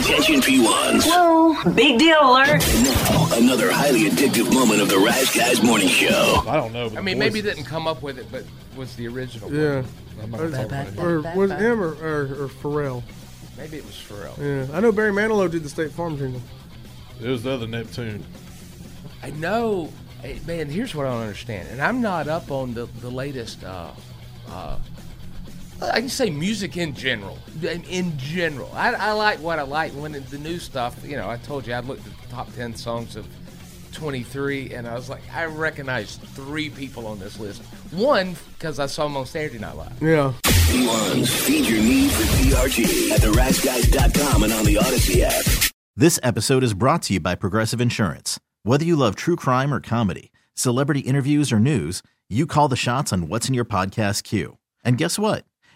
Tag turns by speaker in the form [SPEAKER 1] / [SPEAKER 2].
[SPEAKER 1] Attention P1s.
[SPEAKER 2] Whoa, big deal alert.
[SPEAKER 1] Now, another highly addictive moment of the Rise Guys Morning Show.
[SPEAKER 3] I don't know.
[SPEAKER 4] I mean, maybe
[SPEAKER 3] voice-
[SPEAKER 4] didn't come up with it, but was the original.
[SPEAKER 5] Yeah.
[SPEAKER 3] I'm not gonna about it.
[SPEAKER 5] Or was it him or, or, or Pharrell?
[SPEAKER 4] Maybe it was Pharrell.
[SPEAKER 5] Yeah. I know Barry Manilow did the State Farm jingle.
[SPEAKER 3] It was the other Neptune.
[SPEAKER 4] I know, hey, man. Here's what I don't understand, and I'm not up on the the latest. Uh, uh, I can say music in general. In, in general, I, I like what I like. When it- the new stuff, you know, I told you I looked at the top ten songs of 23, and I was like, I recognize three people on this list. One because I saw them on Saturday Night Live.
[SPEAKER 5] Yeah.
[SPEAKER 1] P1s, feed your need for PRG at theriseguys.com and on the Odyssey app.
[SPEAKER 6] This episode is brought to you by Progressive Insurance. Whether you love true crime or comedy, celebrity interviews or news, you call the shots on what's in your podcast queue. And guess what?